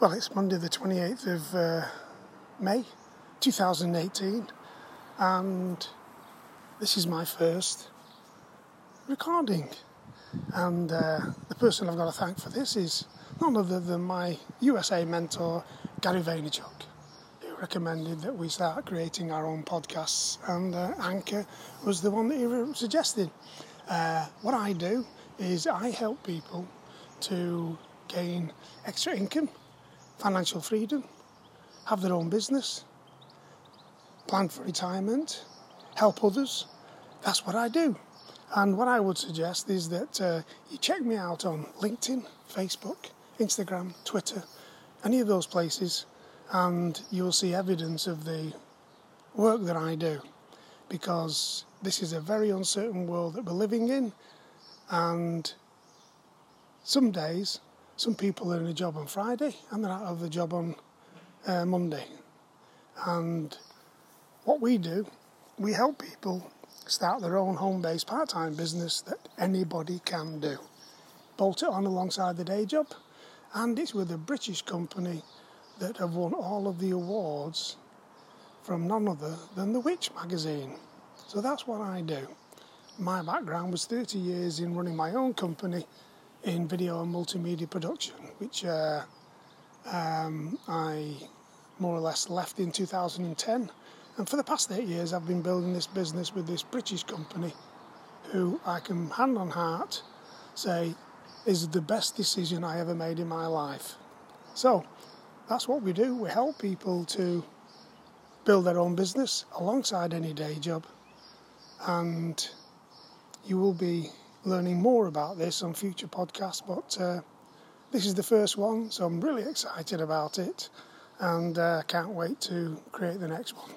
Well, it's Monday, the 28th of uh, May 2018, and this is my first recording. And uh, the person I've got to thank for this is none other than my USA mentor, Gary Vaynerchuk, who recommended that we start creating our own podcasts, and uh, Anchor was the one that he suggested. Uh, what I do is I help people to gain extra income financial freedom, have their own business, plan for retirement, help others. That's what I do. And what I would suggest is that uh, you check me out on LinkedIn, Facebook, Instagram, Twitter, any of those places, and you will see evidence of the work that I do. Because this is a very uncertain world that we're living in, and some days some people are in a job on Friday and they're out of the job on uh, Monday. And what we do, we help people start their own home based part time business that anybody can do. Bolt it on alongside the day job, and it's with a British company that have won all of the awards from none other than the Which magazine. So that's what I do. My background was 30 years in running my own company in video and multimedia production, which uh, um, I more or less left in 2010. And for the past eight years, I've been building this business with this British company who I can hand on heart say is the best decision I ever made in my life. So that's what we do. We help people to build their own business alongside any day job. And you will be learning more about this on future podcasts, but uh, this is the first one, so I'm really excited about it and uh, can't wait to create the next one.